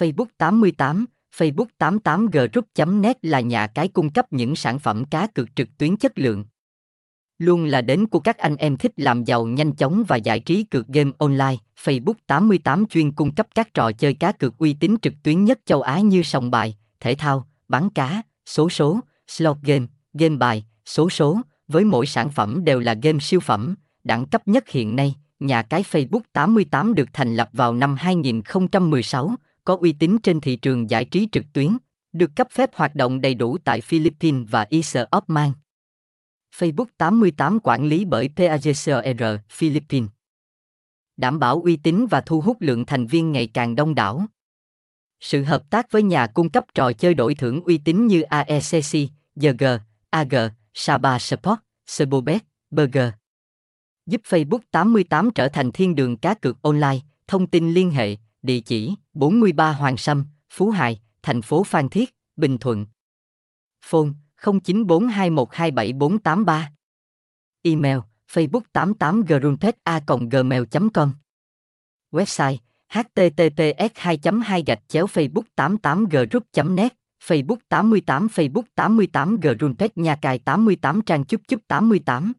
Facebook 88, Facebook 88group.net là nhà cái cung cấp những sản phẩm cá cược trực tuyến chất lượng. Luôn là đến của các anh em thích làm giàu nhanh chóng và giải trí cược game online. Facebook 88 chuyên cung cấp các trò chơi cá cược uy tín trực tuyến nhất châu Á như sòng bài, thể thao, bắn cá, số số, slot game, game bài, số số, với mỗi sản phẩm đều là game siêu phẩm, đẳng cấp nhất hiện nay. Nhà cái Facebook 88 được thành lập vào năm 2016, có uy tín trên thị trường giải trí trực tuyến, được cấp phép hoạt động đầy đủ tại Philippines và Isle of Man. Facebook 88 quản lý bởi PAGCR, Philippines. Đảm bảo uy tín và thu hút lượng thành viên ngày càng đông đảo. Sự hợp tác với nhà cung cấp trò chơi đổi thưởng uy tín như AECC, YG, AG, Saba Support, Sebobet, Burger. Giúp Facebook 88 trở thành thiên đường cá cược online, thông tin liên hệ, địa chỉ 43 Hoàng Sâm, Phú Hải, thành phố Phan Thiết, Bình Thuận. Phone 0942127483. Email facebook 88 gmail com Website https 2 2 gạch chéo facebook 88 group net facebook 88 facebook 88 gruntech nhà cài 88 trang chúc chúc 88